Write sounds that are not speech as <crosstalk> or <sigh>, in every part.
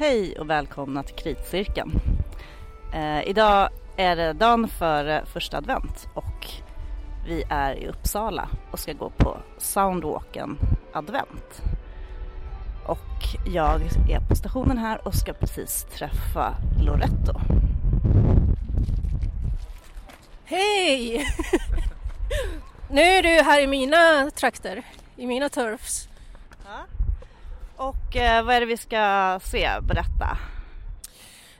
Hej och välkomna till Kritcirkeln. Eh, idag är det dagen före första advent och vi är i Uppsala och ska gå på Soundwalken advent. Och jag är på stationen här och ska precis träffa Loretto. Hej! <laughs> nu är du här i mina trakter, i mina turfs. Och eh, vad är det vi ska se? Berätta.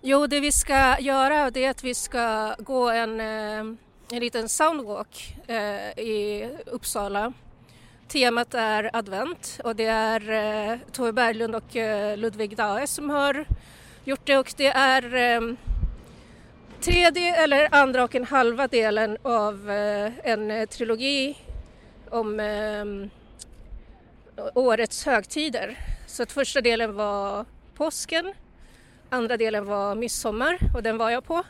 Jo, det vi ska göra det är att vi ska gå en, eh, en liten soundwalk eh, i Uppsala. Temat är advent och det är eh, Tove Berglund och eh, Ludvig Dae som har gjort det och det är eh, tredje eller andra och en halva delen av eh, en eh, trilogi om eh, årets högtider. Så att första delen var påsken, andra delen var midsommar och den var jag på.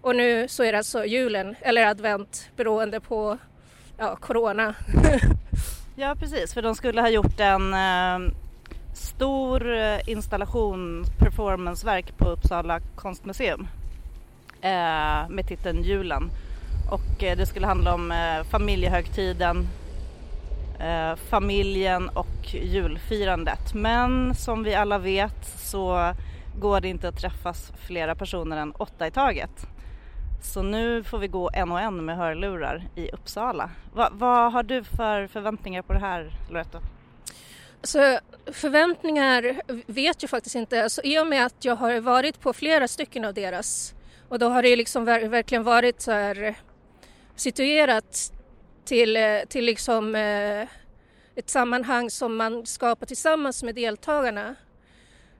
Och nu så är det alltså julen eller advent beroende på ja, corona. <laughs> ja precis, för de skulle ha gjort en eh, stor eh, installation, performanceverk på Uppsala konstmuseum eh, med titeln Julen. Och eh, det skulle handla om eh, familjehögtiden, eh, familjen och julfirandet. Men som vi alla vet så går det inte att träffas flera personer än åtta i taget. Så nu får vi gå en och en med hörlurar i Uppsala. Va, vad har du för förväntningar på det här Loretta? Så alltså, förväntningar vet jag faktiskt inte. Alltså, I och med att jag har varit på flera stycken av deras och då har det liksom verkligen varit så här eh, situerat till, eh, till liksom eh, ett sammanhang som man skapar tillsammans med deltagarna.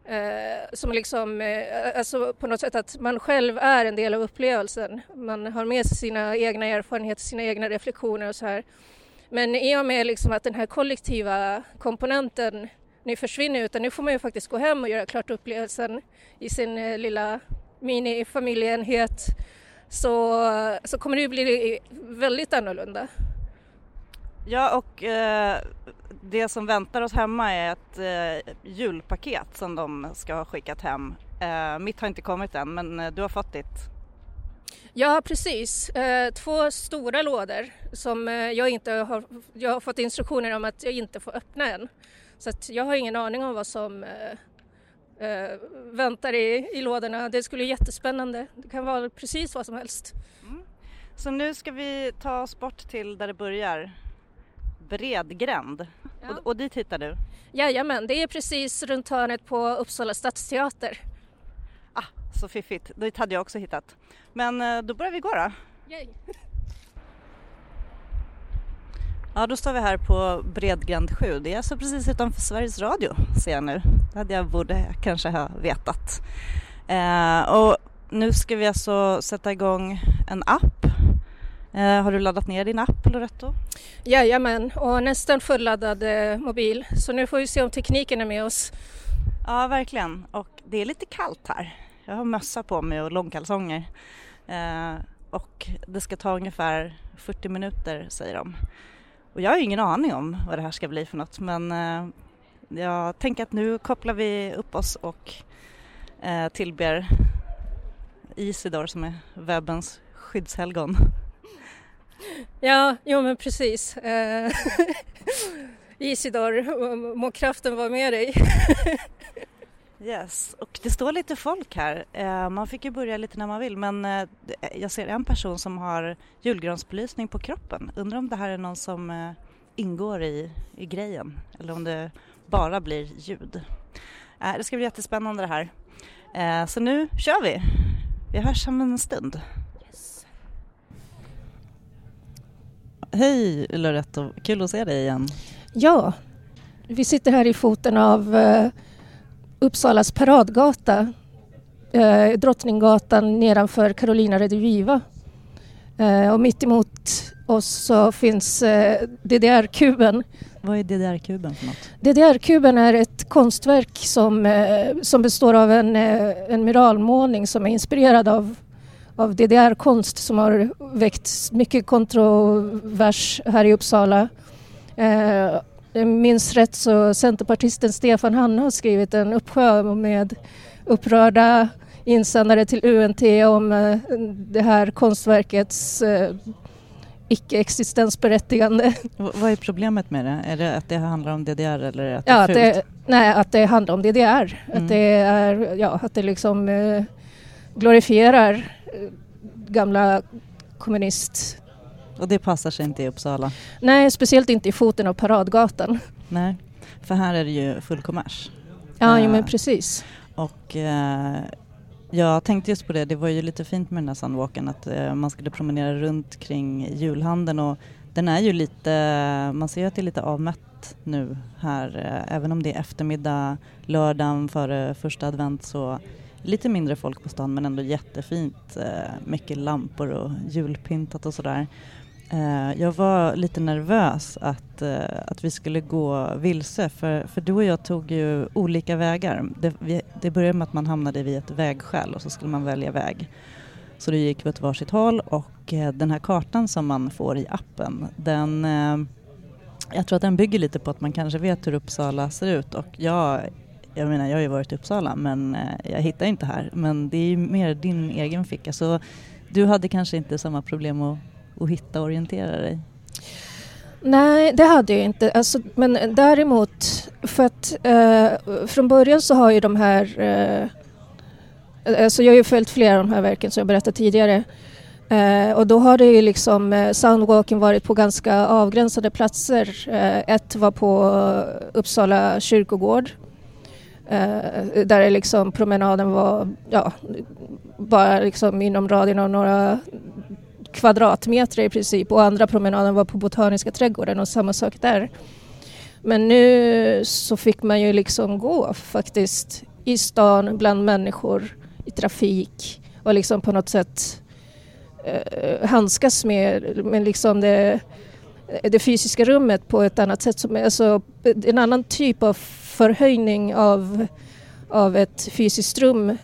Eh, som liksom, eh, alltså på något sätt att man själv är en del av upplevelsen. Man har med sig sina egna erfarenheter, sina egna reflektioner och så här. Men i och med liksom att den här kollektiva komponenten nu försvinner utan nu får man ju faktiskt gå hem och göra klart upplevelsen i sin eh, lilla minifamiljeenhet så, så kommer det bli väldigt annorlunda. Ja och eh, det som väntar oss hemma är ett eh, julpaket som de ska ha skickat hem. Eh, mitt har inte kommit än men eh, du har fått ditt. Ja precis, eh, två stora lådor som eh, jag inte har, jag har fått instruktioner om att jag inte får öppna än. Så att jag har ingen aning om vad som väntar i, i lådorna. Det skulle bli jättespännande. Det kan vara precis vad som helst. Mm. Så nu ska vi ta oss bort till där det börjar Bredgränd. Ja. Och, och dit hittar du? Jajamän, det är precis runt hörnet på Uppsala stadsteater. Ah, så fiffigt, dit hade jag också hittat. Men eh, då börjar vi gå då. Yay. Ja, då står vi här på Bredgränd 7. Det är alltså precis utanför Sveriges Radio ser jag nu. Det hade jag borde kanske ha vetat. Eh, och nu ska vi alltså sätta igång en app har du laddat ner din app Loretto? Jajamän, och nästan fulladdad eh, mobil. Så nu får vi se om tekniken är med oss. Ja, verkligen. Och det är lite kallt här. Jag har mössa på mig och långkalsonger. Eh, och det ska ta ungefär 40 minuter säger de. Och jag har ingen aning om vad det här ska bli för något men eh, jag tänker att nu kopplar vi upp oss och eh, tillber Isidor som är webbens skyddshelgon. Ja, jo men precis. Eh, <laughs> Isidor, må kraften vara med dig. yes, och det står lite folk här. Eh, man fick ju börja lite när man vill men eh, jag ser en person som har julgransbelysning på kroppen. Undrar om det här är någon som eh, ingår i, i grejen eller om det bara blir ljud. Eh, det ska bli jättespännande det här. Eh, så nu kör vi. Vi hörs om en stund. Hej Loretto, kul att se dig igen. Ja, vi sitter här i foten av uh, Uppsalas paradgata, uh, Drottninggatan nedanför Carolina Rediviva. Uh, och mitt emot oss så finns uh, DDR-kuben. Vad är DDR-kuben för något? DDR-kuben är ett konstverk som, som består av en, en muralmålning som är inspirerad av av DDR-konst som har väckt mycket kontrovers här i Uppsala. Eh, minns rätt så Centerpartisten Stefan Hanna har skrivit en uppsjö med upprörda insändare till UNT om eh, det här konstverkets eh, icke-existensberättigande. Vad är problemet med det? Är det att det handlar om DDR eller att ja, det är fult? Det, nej, att det handlar om DDR. Mm. Att det är, ja, att det liksom eh, glorifierar gamla kommunist... Och det passar sig inte i Uppsala? Nej, speciellt inte i foten av Paradgatan. Nej, för här är det ju full kommers. Ja, Eh, ja men precis. Och eh, jag tänkte just på det, det var ju lite fint med den här sandwalken att eh, man skulle promenera runt kring julhandeln och den är ju lite, man ser ju att det är lite avmätt nu här, eh, även om det är eftermiddag, lördagen före första advent så lite mindre folk på stan men ändå jättefint, eh, mycket lampor och julpyntat och sådär. Eh, jag var lite nervös att, eh, att vi skulle gå vilse för, för du och jag tog ju olika vägar. Det, vi, det började med att man hamnade vid ett vägskäl och så skulle man välja väg. Så det gick vi åt varsitt håll och eh, den här kartan som man får i appen den eh, jag tror att den bygger lite på att man kanske vet hur Uppsala ser ut och jag jag menar, jag har ju varit i Uppsala men eh, jag hittar inte här. Men det är ju mer din egen ficka så du hade kanske inte samma problem att, att hitta och orientera dig? Nej, det hade jag inte. Alltså, men däremot, för att eh, från början så har ju de här... Eh, alltså jag har ju följt flera av de här verken som jag berättade tidigare. Eh, och då har det ju liksom eh, soundwalken varit på ganska avgränsade platser. Eh, ett var på Uppsala kyrkogård. Eh, där liksom promenaden var ja, bara liksom inom radien av några kvadratmeter i princip och andra promenaden var på Botaniska trädgården och samma sak där. Men nu så fick man ju liksom gå faktiskt i stan bland människor, i trafik och liksom på något sätt eh, handskas med, med liksom det, det fysiska rummet på ett annat sätt. Som, alltså, en annan typ av förhöjning av, av ett fysiskt rum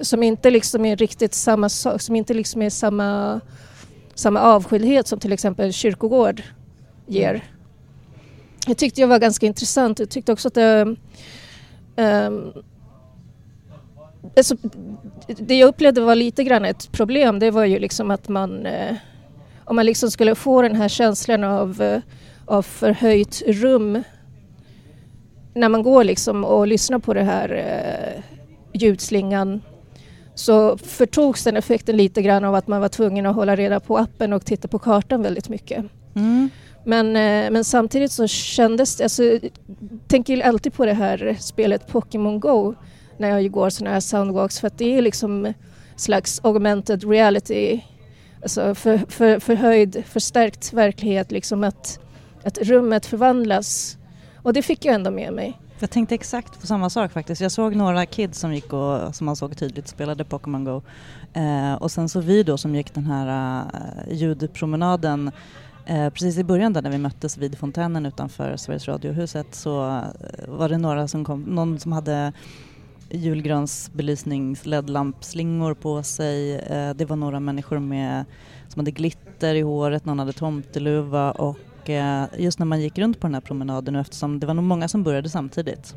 som inte liksom är riktigt samma sak, som inte liksom är samma samma avskildhet som till exempel kyrkogård ger. Jag tyckte det var ganska intressant. Jag tyckte också att det... Um, alltså, det jag upplevde var lite grann ett problem. Det var ju liksom att man... Uh, om man liksom skulle få den här känslan av, uh, av förhöjt rum när man går liksom och lyssnar på det här uh, ljudslingan så förtogs den effekten lite grann av att man var tvungen att hålla reda på appen och titta på kartan väldigt mycket. Mm. Men, eh, men samtidigt så kändes det, alltså, jag tänker alltid på det här spelet Pokémon Go när jag går sådana här soundwalks för att det är liksom slags augmented reality, alltså för, för, förhöjd, förstärkt verklighet, liksom att, att rummet förvandlas. Och det fick jag ändå med mig. Jag tänkte exakt på samma sak faktiskt. Jag såg några kids som gick och som man såg tydligt spelade Pokémon Go. Eh, och sen så vi då som gick den här uh, ljudpromenaden eh, precis i början där när vi möttes vid fontänen utanför Sveriges Radiohuset så uh, var det några som kom, någon som hade julgransbelysnings LED-lampslingor på sig. Eh, det var några människor med, som hade glitter i håret, någon hade tomteluva och just när man gick runt på den här promenaden och eftersom det var nog många som började samtidigt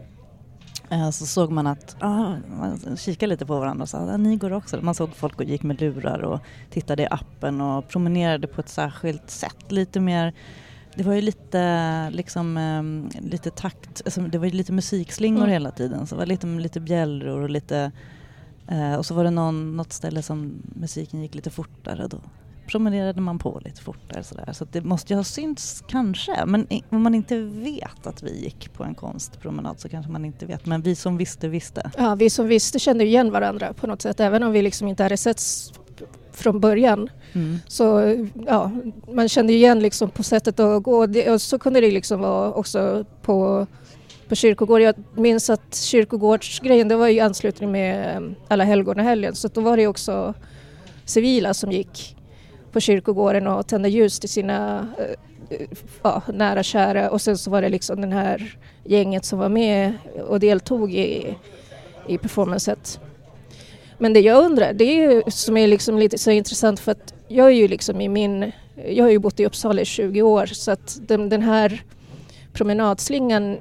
så såg man att, ah, man kikade lite på varandra och sa ah, ni går också. Man såg folk gick med lurar och tittade i appen och promenerade på ett särskilt sätt. Lite mer, det var ju lite liksom lite takt, alltså det var ju lite musikslingor mm. hela tiden så det var lite, lite bjällror och lite och så var det någon, något ställe som musiken gick lite fortare då promenerade man på lite fortare sådär. Så det måste ju ha synts kanske. Men om man inte vet att vi gick på en konstpromenad så kanske man inte vet. Men vi som visste visste. Ja, vi som visste kände igen varandra på något sätt. Även om vi liksom inte hade setts från början. Mm. Så ja, man kände igen liksom på sättet att gå. Och så kunde det liksom vara också på på kyrkogård. Jag minns att kyrkogårdsgrejen det var i anslutning med um, alla helgon och helgen så då var det också civila som gick på kyrkogården och tända ljus till sina eh, ja, nära kära och sen så var det liksom den här gänget som var med och deltog i, i performancet. Men det jag undrar, det är ju som är liksom lite så intressant för att jag är ju liksom i min, jag har ju bott i Uppsala i 20 år så att den, den här promenadslingan,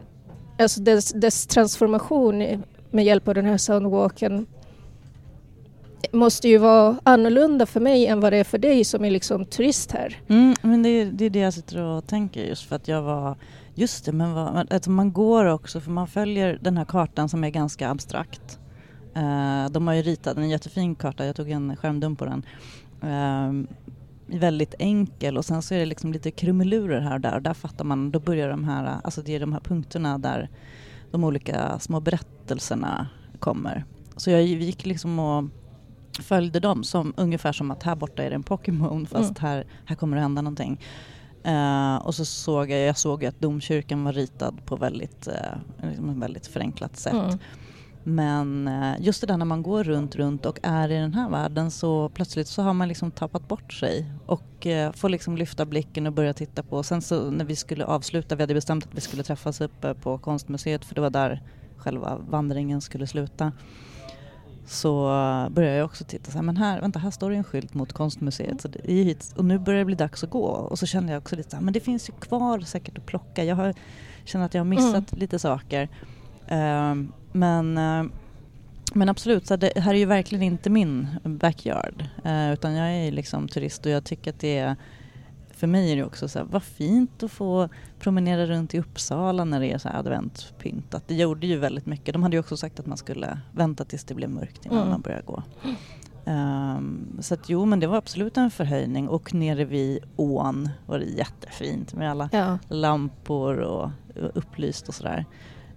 alltså dess, dess transformation med hjälp av den här soundwalken måste ju vara annorlunda för mig än vad det är för dig som är liksom turist här. Mm, men det, är, det är det jag sitter och tänker just för att jag var Just det, men vad, alltså man går också för man följer den här kartan som är ganska abstrakt. Uh, de har ju ritat en jättefin karta, jag tog en skärmdump på den. Uh, väldigt enkel och sen så är det liksom lite krumelurer här och där och där fattar man, då börjar de här, alltså det är de här punkterna där de olika små berättelserna kommer. Så jag gick liksom och följde dem som ungefär som att här borta är det en Pokémon fast mm. här, här kommer det hända någonting. Uh, och så såg jag, jag såg att domkyrkan var ritad på väldigt, uh, liksom väldigt förenklat sätt. Mm. Men uh, just det där när man går runt, runt och är i den här världen så plötsligt så har man liksom tappat bort sig och får liksom lyfta blicken och börja titta på. Sen så när vi skulle avsluta, vi hade bestämt att vi skulle träffas uppe på konstmuseet för det var där själva vandringen skulle sluta så började jag också titta så här, men här, vänta, här står det en skylt mot konstmuseet så det är hit, och nu börjar det bli dags att gå. Och så kände jag också lite så här, men det finns ju kvar säkert att plocka. Jag har, känner att jag har missat mm. lite saker. Uh, men, uh, men absolut, så det här är ju verkligen inte min backyard. Uh, utan jag är liksom turist och jag tycker att det är för mig är det också så här, vad fint att få promenera runt i Uppsala när det är så här adventpyntat. Det gjorde ju väldigt mycket. De hade ju också sagt att man skulle vänta tills det blev mörkt innan mm. man började gå. Um, så att jo, men det var absolut en förhöjning och nere vid ån var det jättefint med alla ja. lampor och, och upplyst och sådär.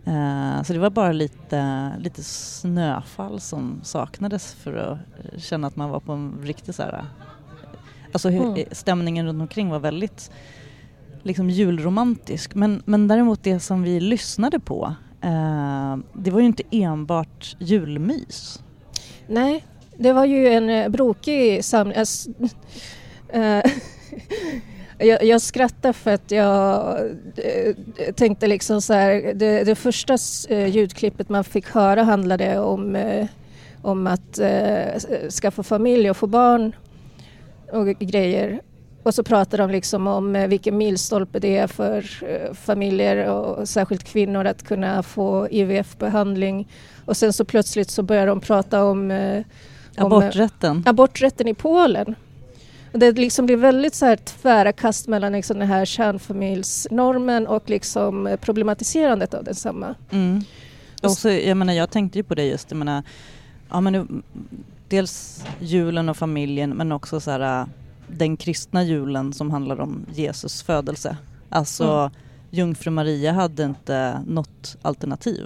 Uh, så det var bara lite, lite snöfall som saknades för att känna att man var på en riktig så här, Alltså mm. stämningen runt omkring var väldigt liksom julromantisk. Men, men däremot det som vi lyssnade på, eh, det var ju inte enbart julmys. Nej, det var ju en eh, brokig samling. Äh, <laughs> <laughs> jag, jag skrattar för att jag äh, tänkte liksom så här, det, det första äh, ljudklippet man fick höra handlade om, om att skaffa familj och få barn och grejer. Och så pratar de liksom om eh, vilken milstolpe det är för eh, familjer och särskilt kvinnor att kunna få IVF-behandling. Och sen så plötsligt så börjar de prata om, eh, om aborträtten. aborträtten i Polen. Och det liksom blir väldigt så här tvära kast mellan liksom den här kärnfamiljsnormen och liksom problematiserandet av densamma. Mm. Och så, jag, menar, jag tänkte ju på det just, jag menar, ja, men dels julen och familjen men också så här, äh, den kristna julen som handlar om Jesus födelse. Alltså mm. jungfru Maria hade inte något alternativ.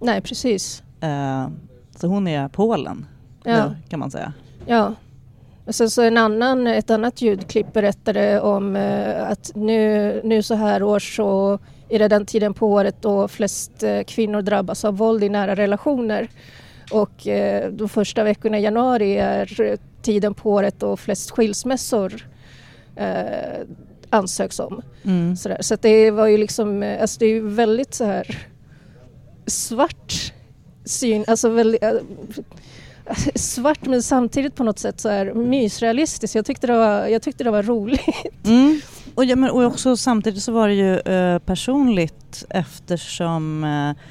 Nej precis. Eh, så hon är Polen ja. nu kan man säga. Ja. Och sen så en annan, ett annat ljudklipp berättade om eh, att nu, nu så här års så är det den tiden på året då flest eh, kvinnor drabbas av våld i nära relationer. Och eh, de första veckorna i januari är tiden på året då flest skilsmässor eh, ansöks om. Mm. Sådär. Så det var ju liksom, eh, alltså det är ju väldigt så här svart syn, alltså väldigt äh, svart men samtidigt på något sätt så här mysrealistiskt. Jag tyckte det var, jag tyckte det var roligt. Mm. Och, ja, men, och också samtidigt så var det ju eh, personligt eftersom eh,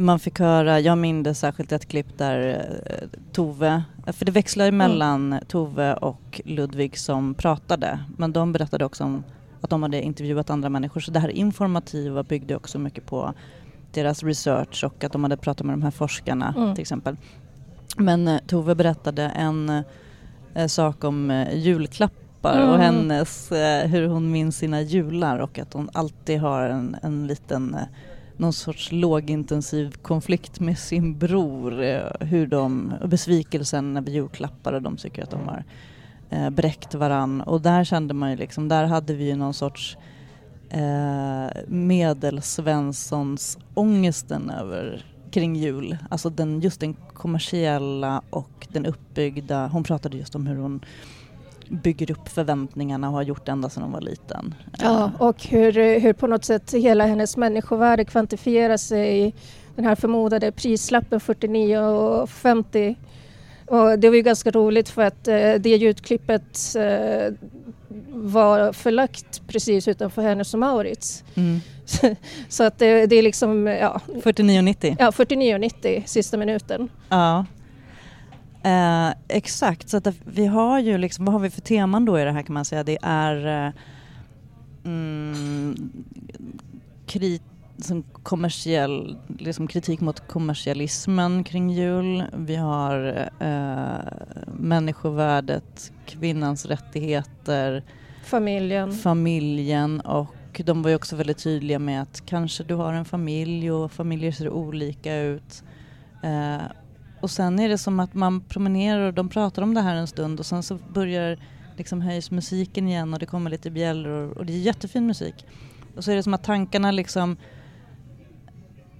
man fick höra, jag minns särskilt ett klipp där eh, Tove, för det växlar mm. mellan mm. Tove och Ludvig som pratade, men de berättade också om att de hade intervjuat andra människor, så det här informativa byggde också mycket på deras research och att de hade pratat med de här forskarna mm. till exempel. Men eh, Tove berättade en eh, sak om eh, julklappar mm. och hennes, eh, hur hon minns sina jular och att hon alltid har en, en liten eh, någon sorts lågintensiv konflikt med sin bror. Eh, hur de, besvikelsen över julklappar och de tycker att de har eh, bräckt varann. Och där kände man ju liksom, där hade vi ju någon sorts eh, medelsvenssons ångesten över kring jul. Alltså den, just den kommersiella och den uppbyggda, hon pratade just om hur hon bygger upp förväntningarna och har gjort ända sedan hon var liten. Ja, och hur, hur på något sätt hela hennes människovärde kvantifieras i den här förmodade prislappen 49,50. Och det var ju ganska roligt för att eh, det ljudklippet eh, var förlagt precis utanför Hennes och Maurits. Mm. <laughs> Så att det, det är liksom, ja, 49,90. ja 49,90 sista minuten. Ja. Eh, exakt, så att vi har ju liksom, vad har vi för teman då i det här kan man säga? Det är eh, mm, krit, som kommersiell, liksom kritik mot kommersialismen kring jul. Vi har eh, människovärdet, kvinnans rättigheter, Familjen. familjen och de var ju också väldigt tydliga med att kanske du har en familj och familjer ser olika ut. Eh, och sen är det som att man promenerar och de pratar om det här en stund och sen så börjar liksom höjs musiken igen och det kommer lite bjällror och det är jättefin musik. Och så är det som att tankarna liksom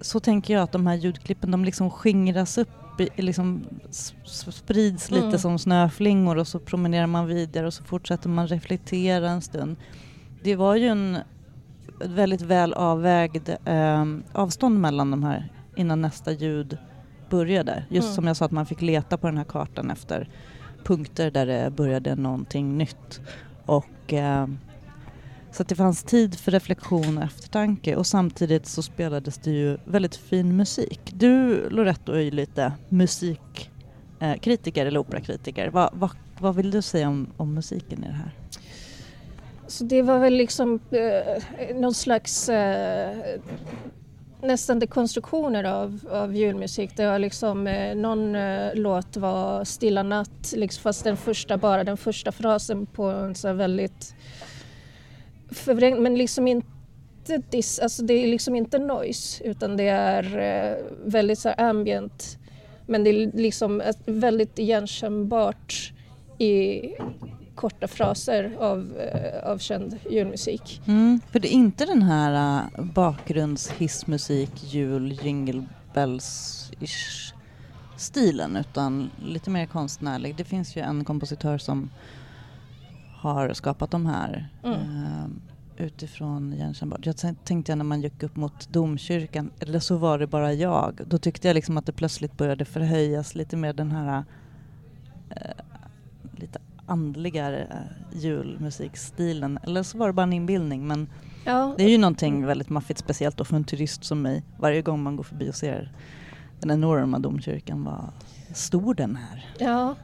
så tänker jag att de här ljudklippen de liksom skingras upp, liksom sprids lite Mm. som snöflingor och så promenerar man vidare och så fortsätter man reflektera en stund. Det var ju en väldigt väl avvägd eh, avstånd mellan de här innan nästa ljud började. Just Mm. som jag sa att man fick leta på den här kartan efter punkter där det började någonting nytt. Och eh, så att det fanns tid för reflektion och eftertanke och samtidigt så spelades det ju väldigt fin musik. Du Loretto är ju lite musikkritiker eh, eller operakritiker. Vad, vad, vad vill du säga om, om musiken i det här? Så det var väl liksom eh, någon slags eh, nästan dekonstruktioner av, av julmusik. Det var liksom eh, någon eh, låt var Stilla natt, liksom, fast den första, bara den första frasen på en så här väldigt förvrängd, men liksom inte dis, alltså det är liksom inte noise utan det är eh, väldigt så här ambient men det är liksom ett väldigt igenkännbart i korta fraser av, eh, av känd julmusik. Mm, för det är inte den här uh, bakgrundshissmusik, jul, jingle bells-ish stilen utan lite mer konstnärlig. Det finns ju en kompositör som har skapat de här Mm. eh, utifrån igenkännbart. Jag tän- tänkte när man gick upp mot domkyrkan, eller så var det bara jag, då tyckte jag liksom att det plötsligt började förhöjas lite mer den här eh, andligare eh, julmusikstilen. Eller så var det bara en inbildning men Ja, det är ju någonting väldigt maffigt speciellt då för en turist som mig. Varje gång man går förbi och ser den enorma domkyrkan, vad stor den är. ja.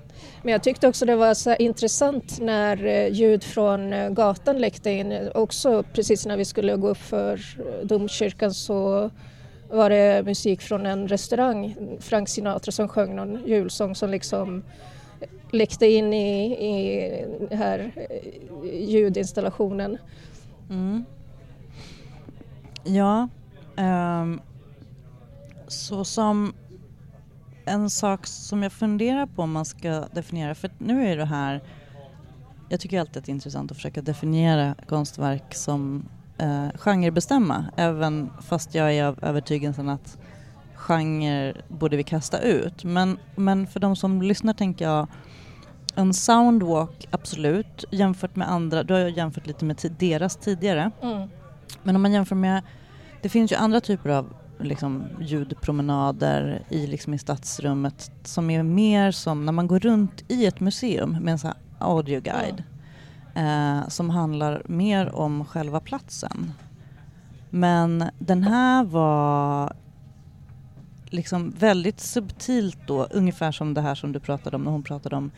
Men jag tyckte också det var så intressant när eh, ljud från eh, gatan läckte in. Också precis när vi skulle gå upp för domkyrkan så var det musik från en restaurang, Frank Sinatra som sjöng någon julsång som liksom läckte in i, i den här eh, ljudinstallationen. Mm. Ja, um, så som en sak som jag funderar på om man ska definiera, för nu är det här, jag tycker alltid att det är intressant att försöka definiera konstverk som eh, genrebestämma, även fast jag är av övertygelsen att genre borde vi kasta ut. Men, men för de som lyssnar tänker jag en soundwalk, absolut, jämfört med andra, då har jag jämfört lite med deras tidigare. Mm. Men om man jämför med, det finns ju andra typer av liksom, ljudpromenader i, liksom, i stadsrummet som är mer som när man går runt i ett museum med en sån här audioguide eh, som handlar mer om själva platsen. Men den här var liksom väldigt subtilt då, ungefär som det här som du pratade om när hon pratade om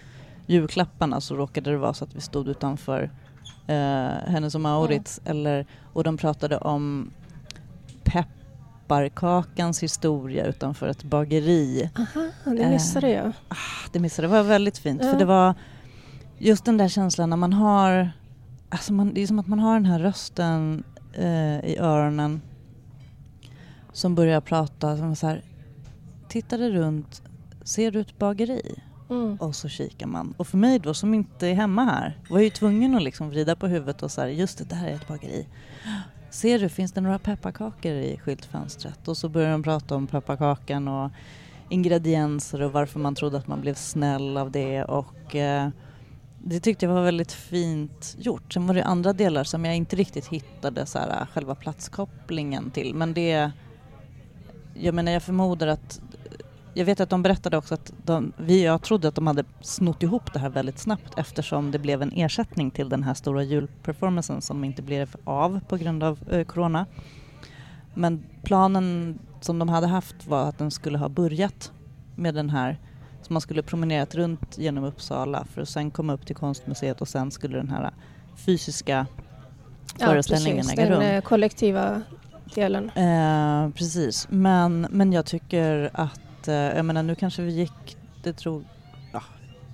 julklapparna så råkade det vara så att vi stod utanför eh, Hennes och Maurits eller, och de pratade om pepparkakans historia utanför ett bageri. Aha, det missade jag. Det missade, det var väldigt fint Ja. för det var just den där känslan när man har, alltså man, det är som att man har den här rösten eh, i öronen som börjar prata som så här, tittar det runt, ser du ett bageri? Mm. Och så kikar man. Och för mig då som inte är hemma här var jag ju tvungen att liksom vrida på huvudet och så här, just det, där är ett bageri. Ser du, finns det några pepparkakor i skyltfönstret? Och så börjar de prata om pepparkakan och ingredienser och varför man trodde att man blev snäll av det och eh, det tyckte jag var väldigt fint gjort. Sen var det andra delar som jag inte riktigt hittade så här, själva platskopplingen till men det jag menar jag förmodar att jag vet att de berättade också att de, vi, jag trodde att de hade snott ihop det här väldigt snabbt eftersom det blev en ersättning till den här stora julperformancen som inte blev av på grund av eh, corona. Men planen som de hade haft var att den skulle ha börjat med den här så man skulle promenerat runt genom Uppsala för att sen komma upp till konstmuseet och sen skulle den här fysiska ja, föreställningen precis, äga rum. Den eh, kollektiva delen. Eh, precis, men, men jag tycker att, eh, jag menar nu kanske vi gick, det tror, ja,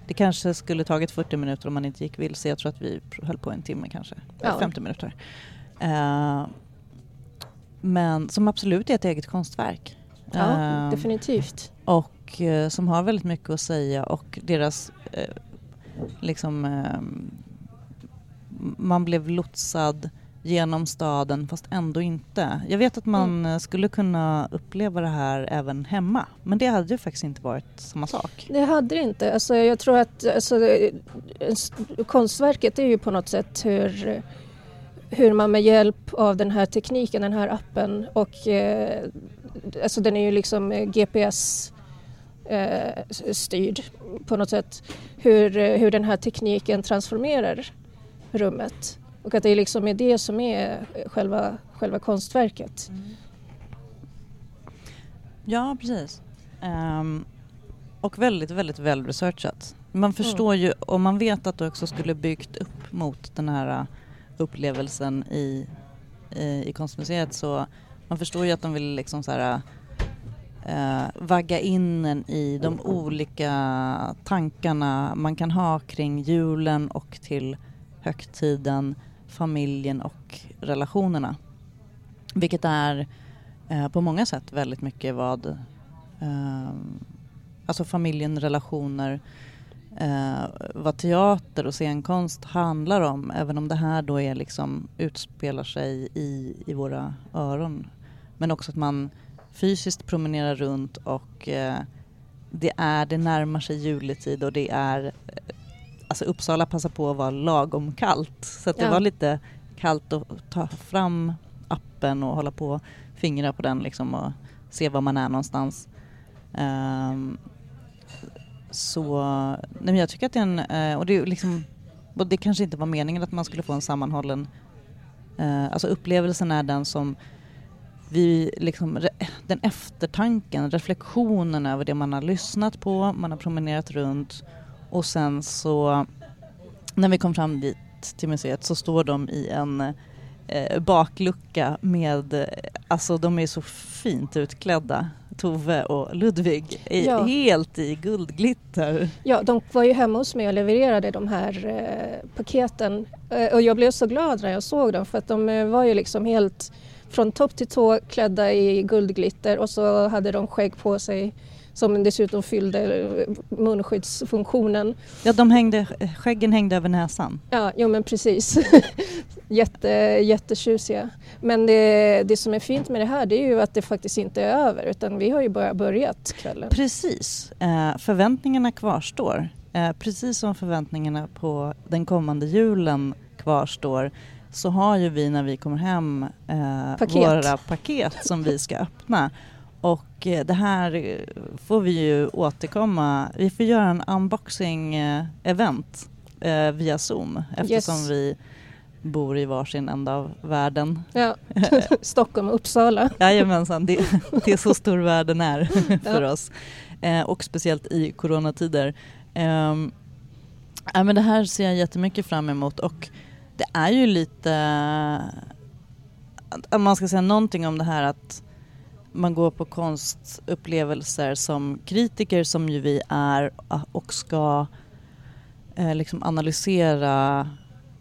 det kanske skulle tagit 40 minuter om man inte gick vilse. Jag tror att vi höll på en timme kanske, ja. 50 minuter. Eh, men som absolut är ett eget konstverk. Ja, eh, definitivt. Och eh, som har väldigt mycket att säga och deras eh, liksom man blev lotsad genom staden fast ändå inte. Jag vet att man mm. skulle kunna uppleva det här även hemma men det hade ju faktiskt inte varit samma sak. Det hade det inte. Alltså, jag tror att alltså, konstverket är ju på något sätt hur, hur man med hjälp av den här tekniken, den här appen och eh, alltså den är ju liksom GPS eh, styrd på något sätt hur, hur den här tekniken transformerar rummet. Och att det liksom är det som är själva, själva konstverket. Mm. Ja, precis. Um, och väldigt, väldigt väl researchat. Man förstår mm. ju, om man vet att du också skulle byggt upp mot den här uh, upplevelsen i, i, i konstmuseet så man förstår ju att de vill liksom så här uh, vagga in en i de olika tankarna man kan ha kring julen och till högtiden, familjen och relationerna. Vilket är eh, på många sätt väldigt mycket vad eh, alltså familjen, relationer, eh, vad teater och scenkonst handlar om. Även om det här då är liksom utspelar sig i, i våra öron. Men också att man fysiskt promenerar runt och eh, det är, det närmar sig juletid och det är alltså Uppsala passar på att vara lagom kallt så att det ja. var lite kallt att ta fram appen och hålla på fingra på den liksom och se var man är någonstans. Um, så nej men jag tycker att det är en, uh, och det är liksom, och det kanske inte var meningen att man skulle få en sammanhållen, uh, alltså upplevelsen är den som vi liksom, den eftertanken, reflektionen över det man har lyssnat på, man har promenerat runt och sen så när vi kom fram dit till museet så står de i en eh, baklucka med, alltså de är så fint utklädda. Tove och Ludvig är ja. helt i guldglitter. Ja, de var ju hemma hos mig och levererade de här eh, paketen eh, och jag blev så glad när jag såg dem för att de eh, var ju liksom helt från topp till tå klädda i guldglitter och så hade de skägg på sig som dessutom fyllde munskyddsfunktionen. Ja, de hängde, skäggen hängde över näsan. Ja, jo men precis. <laughs> Jätte, jättetjusiga. Men det, det som är fint med det här det är ju att det faktiskt inte är över utan vi har ju bara börjat kvällen. Precis, eh, förväntningarna kvarstår. Eh, precis som förväntningarna på den kommande julen kvarstår så har ju vi när vi kommer hem eh, paket. våra paket som vi ska öppna. Och eh, det här får vi ju återkomma. Vi får göra en unboxing-event eh, via Zoom eftersom yes. vi bor i varsin ända av världen. Ja, <laughs> <laughs> Stockholm och Uppsala. Jajamensan, det, det är så stor världen är <laughs> för ja. oss. Eh, och speciellt i coronatider. Eh, ja, men det här ser jag jättemycket fram emot och det är ju lite, om man ska säga någonting om det här att man går på konstupplevelser som kritiker som ju vi är och ska eh, liksom analysera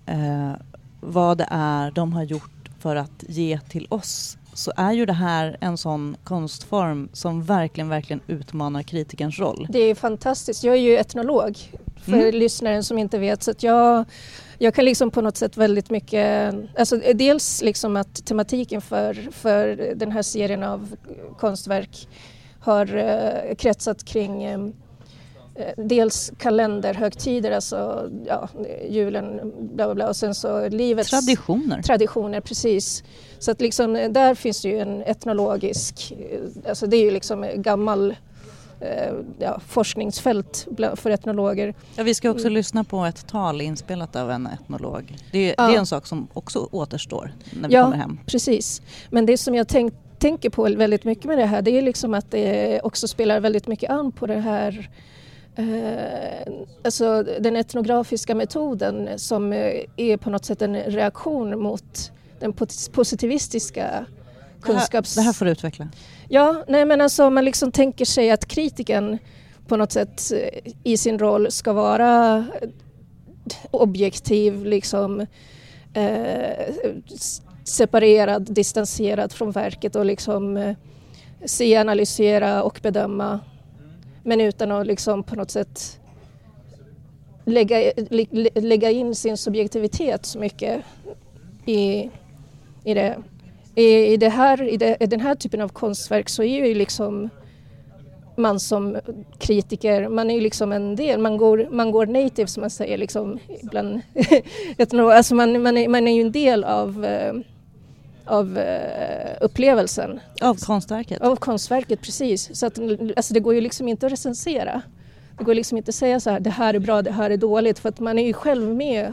eh, vad det är de har gjort för att ge till oss så är ju det här en sån konstform som verkligen, verkligen utmanar kritikerns roll. Det är fantastiskt. Jag är ju etnolog för mm. lyssnaren som inte vet så att jag jag kan liksom på något sätt väldigt mycket, alltså dels liksom att tematiken för, för den här serien av konstverk har uh, kretsat kring um, dels kalenderhögtider, alltså ja, julen, bla bla bla och sen så livets traditioner. Traditioner, precis. Så att liksom där finns det ju en etnologisk, alltså det är ju liksom gammal eh, ja, forskningsfält för etnologer. Ja, vi ska också mm. lyssna på ett tal inspelat av en etnolog. Det, ja. det är en sak som också återstår när vi ja, kommer hem. precis. Men det som jag tänk, tänker på väldigt mycket med det här det är liksom att det också spelar väldigt mycket an på det här Eh, alltså den etnografiska metoden som eh, är på något sätt en reaktion mot den positivistiska kunskaps... Det här, det här får du utveckla. Ja, nej men alltså man liksom tänker sig att kritiken på något sätt eh, i sin roll ska vara objektiv, liksom eh, separerad, distanserad från verket och liksom eh, se, analysera och bedöma men utan att liksom på något sätt lägga, lägga in sin subjektivitet så mycket i, i det. I, i, det här, i, det, i den här typen av konstverk så är ju liksom man som kritiker, man är ju liksom en del, man går, man går native som man säger liksom ibland. <laughs> alltså man, man, är, man är ju en del av eh, av uh, upplevelsen. Av konstverket? Av konstverket, precis. Så att, alltså det går ju liksom inte att recensera. Det går liksom inte att säga så här, det här är bra, det här är dåligt, för att man är ju själv med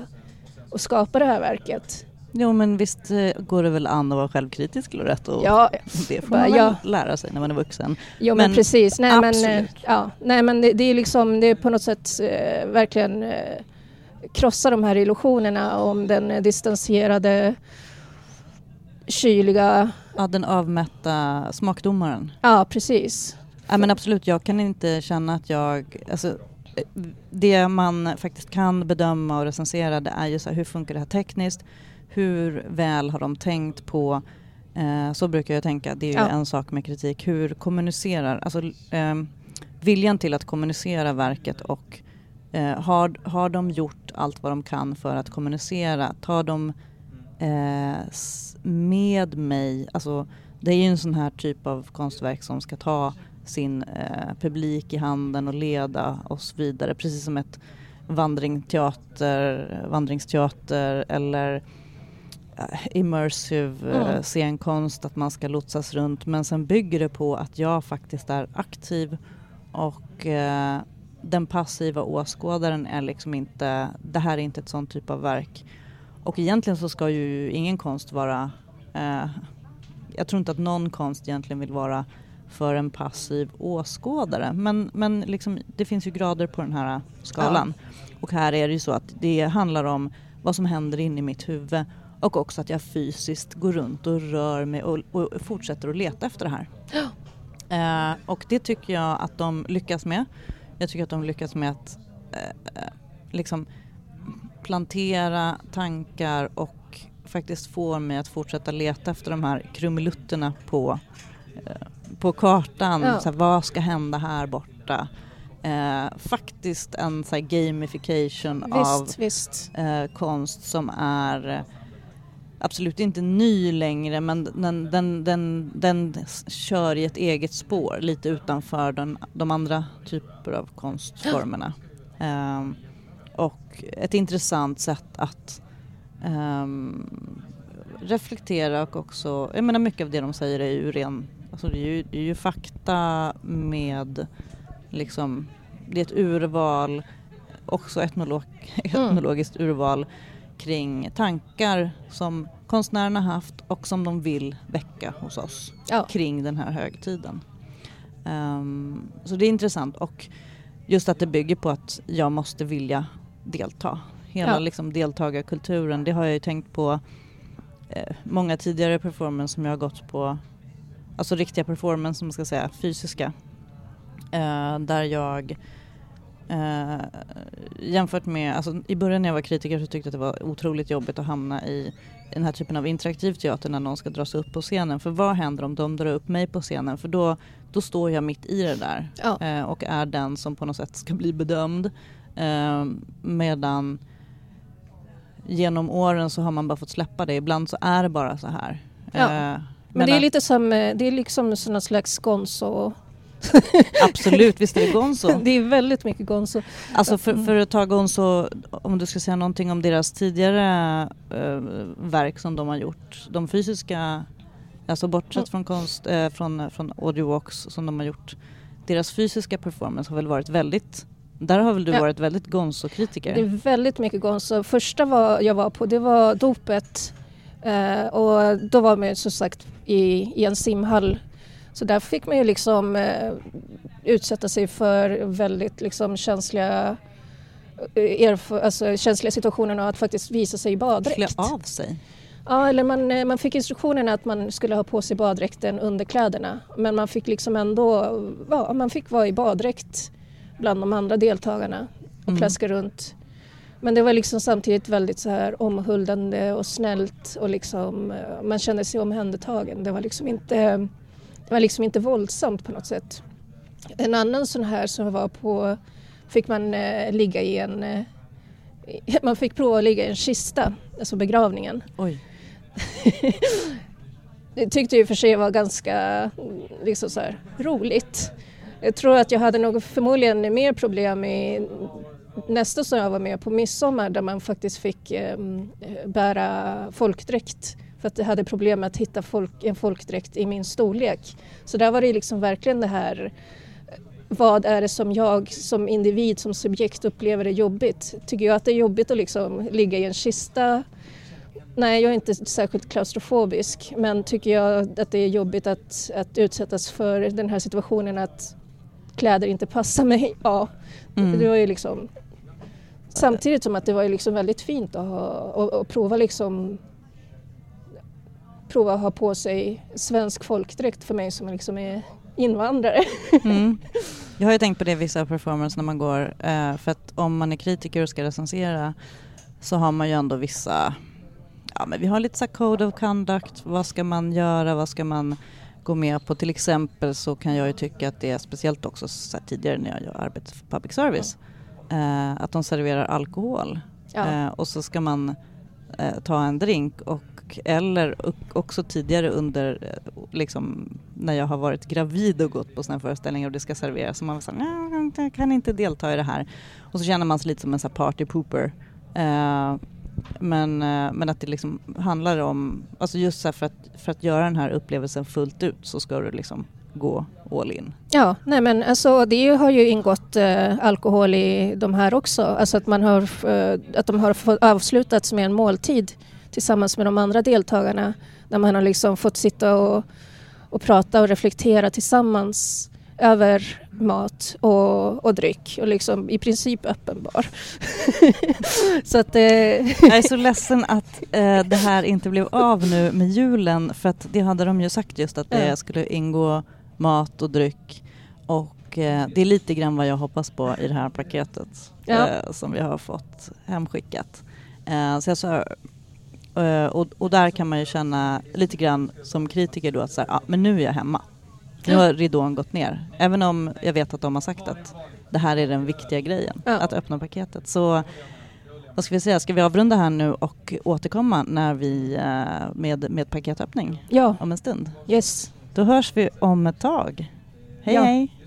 och skapar det här verket. Jo men visst eh, går det väl an att vara självkritisk rätt? Och ja, det får man ja. väl lära sig när man är vuxen. Jo men, men precis, nej absolut. men, ja, nej, men det, det, är liksom, det är på något sätt eh, verkligen eh, krossa de här illusionerna om den distanserade kyliga... Ja, den avmätta smakdomaren. Ja, precis. Ja, men absolut, jag kan inte känna att jag... Alltså, det man faktiskt kan bedöma och recensera det är ju så här, hur funkar det här tekniskt? Hur väl har de tänkt på eh, så brukar jag tänka, det är ju ja. en sak med kritik, hur kommunicerar, alltså eh, viljan till att kommunicera verket och eh, har, har de gjort allt vad de kan för att kommunicera? Tar de eh, med mig, alltså det är ju en sån här typ av konstverk som ska ta sin eh, publik i handen och leda oss vidare precis som ett vandringsteater, vandringsteater eller immersive uh, mm. scenkonst, att man ska lotsas runt men sen bygger det på att jag faktiskt är aktiv och uh, den passiva åskådaren är liksom inte, det här är inte ett sånt typ av verk. Och egentligen så ska ju ingen konst vara Eh, jag tror inte att någon konst egentligen vill vara för en passiv åskådare. Men, men liksom, det finns ju grader på den här skalan. Ja. Och här är det ju så att det handlar om vad som händer inne i mitt huvud och också att jag fysiskt går runt och rör mig och, och fortsätter att leta efter det här. <gasps> Eh, och det tycker jag att de lyckas med. Jag tycker att de lyckas med att eh, eh liksom plantera tankar och faktiskt får mig att fortsätta leta efter de här krumelutterna på, eh, på kartan. Ja. Så här, vad ska hända här borta? Eh, faktiskt en så här, gamification visst, av visst. Eh, konst som är absolut inte ny längre men den, den, den, den kör i ett eget spår lite utanför den, de andra typer av konstformerna. Eh, och ett intressant sätt att um, reflektera och också, jag menar mycket av det de säger är ju ren, alltså det är ju, det är ju fakta med liksom, det är ett urval, också etnolog, mm. etnologiskt urval kring tankar som konstnärerna haft och som de vill väcka hos oss ja. kring den här högtiden. Um, så det är intressant och just att det bygger på att jag måste vilja delta hela ja. liksom deltagarkulturen. Det har jag ju tänkt på eh, många tidigare performance som jag har gått på, alltså riktiga performance som man ska säga, fysiska. Eh, där jag eh, jämfört med, alltså i början när jag var kritiker så tyckte jag att det var otroligt jobbigt att hamna i den här typen av interaktiv teater när någon ska dra sig upp på scenen. För vad händer om de drar upp mig på scenen? För då, då står jag mitt i det där ja. eh, och är den som på något sätt ska bli bedömd. Eh, medan genom åren så har man bara fått släppa det. Ibland så är det bara så här. Ja. Eh, men det är lite som, eh, det är liksom någon slags gonzo <laughs> Absolut, visst är det Gonzo? <laughs> det är väldigt mycket Gonzo. Alltså för, för att ta Gonzo, om du ska säga någonting om deras tidigare äh, verk som de har gjort, de fysiska, alltså bortsett mm. från konst, äh, från, från audio walks som de har gjort, deras fysiska performance har väl varit väldigt där har väl du Ja. varit väldigt gonzo-kritiker? Det är väldigt mycket gonzo. Första var, jag var på det var dopet eh, och då var man som sagt i, i en simhall. Så där fick man ju liksom eh, utsätta sig för väldigt liksom känsliga eh, erf- alltså, känsliga situationer och att faktiskt visa sig i Klä baddräkt. av sig? Ja, eller man, eh, man fick instruktionen att man skulle ha på sig baddräkten under kläderna. Men man fick liksom ändå, ja, man fick vara i baddräkt bland de andra deltagarna och Mm. plaska runt. Men det var liksom samtidigt väldigt så här omhuldande och snällt och liksom, eh, man kände sig omhändertagen. Det var liksom inte, det var liksom inte våldsamt på något sätt. En annan sån här som var på, fick man eh, ligga i en, eh, <laughs> man fick prova att ligga i en kista, alltså begravningen. Oj. <laughs> Det tyckte jag i och för sig var ganska mm, liksom så här, roligt. Jag tror att jag hade nog förmodligen mer problem i nästa som jag var med på midsommar där man faktiskt fick eh, bära folkdräkt för att jag hade problem med att hitta folk, en folkdräkt i min storlek. Så där var det liksom verkligen det här vad är det som jag som individ, som subjekt upplever är jobbigt? Tycker jag att det är jobbigt att liksom ligga i en kista Nej, jag är inte särskilt klaustrofobisk men tycker jag att det är jobbigt att, att utsättas för den här situationen att kläder inte passar mig. <laughs> Ja, Mm. det var ju liksom Samtidigt som att det var ju liksom väldigt fint att, ha, och, och prova liksom prova att ha på sig svensk folkdräkt för mig som liksom är invandrare. Mm. <laughs> Jag har ju tänkt på det i vissa performance när man går, eh, för att om man är kritiker och ska recensera så har man ju ändå vissa, ja men vi har lite så code of conduct, vad ska man göra, vad ska man gå med på. Till exempel så kan jag ju tycka att det är speciellt också tidigare när jag arbete för public service, eh, att de serverar alkohol Ja. eh, och så ska man ta en drink och eller också tidigare under eh, liksom när jag har varit gravid och gått på sådana här föreställningar och det ska serveras så man var såhär, nej jag kan inte delta i det här. Och så känner man sig lite som en party pooper. Eh, men, eh, men att det liksom handlar om, alltså just så här för att, för att göra den här upplevelsen fullt ut så ska du liksom gå all in. Ja, nej men alltså det har ju ingått eh, alkohol i de här också. Alltså att, man har, eh, att de har avslutats med en måltid tillsammans med de andra deltagarna. Där man har liksom fått sitta och, och prata och reflektera tillsammans över mat och, och dryck och liksom i princip öppenbar. <laughs> så att eh, Jag är så ledsen att eh, det här inte blev av nu med julen för att det hade de ju sagt just att det skulle ingå mat och dryck och eh, det är lite grann vad jag hoppas på i det här paketet Ja. eh, som vi har fått hemskickat. Eh, så jag sa, eh, och, och där kan man ju känna lite grann som kritiker då att så här, ah, men nu är jag hemma. Nu har ridån gått ner. Även om jag vet att de har sagt att det här är den viktiga grejen, Ja. att öppna paketet. Så vad ska vi säga, ska vi avrunda här nu och återkomma när vi, eh, med, med paketöppning ja, om en stund? yes. Då hörs vi om ett tag. Hej Ja. hej!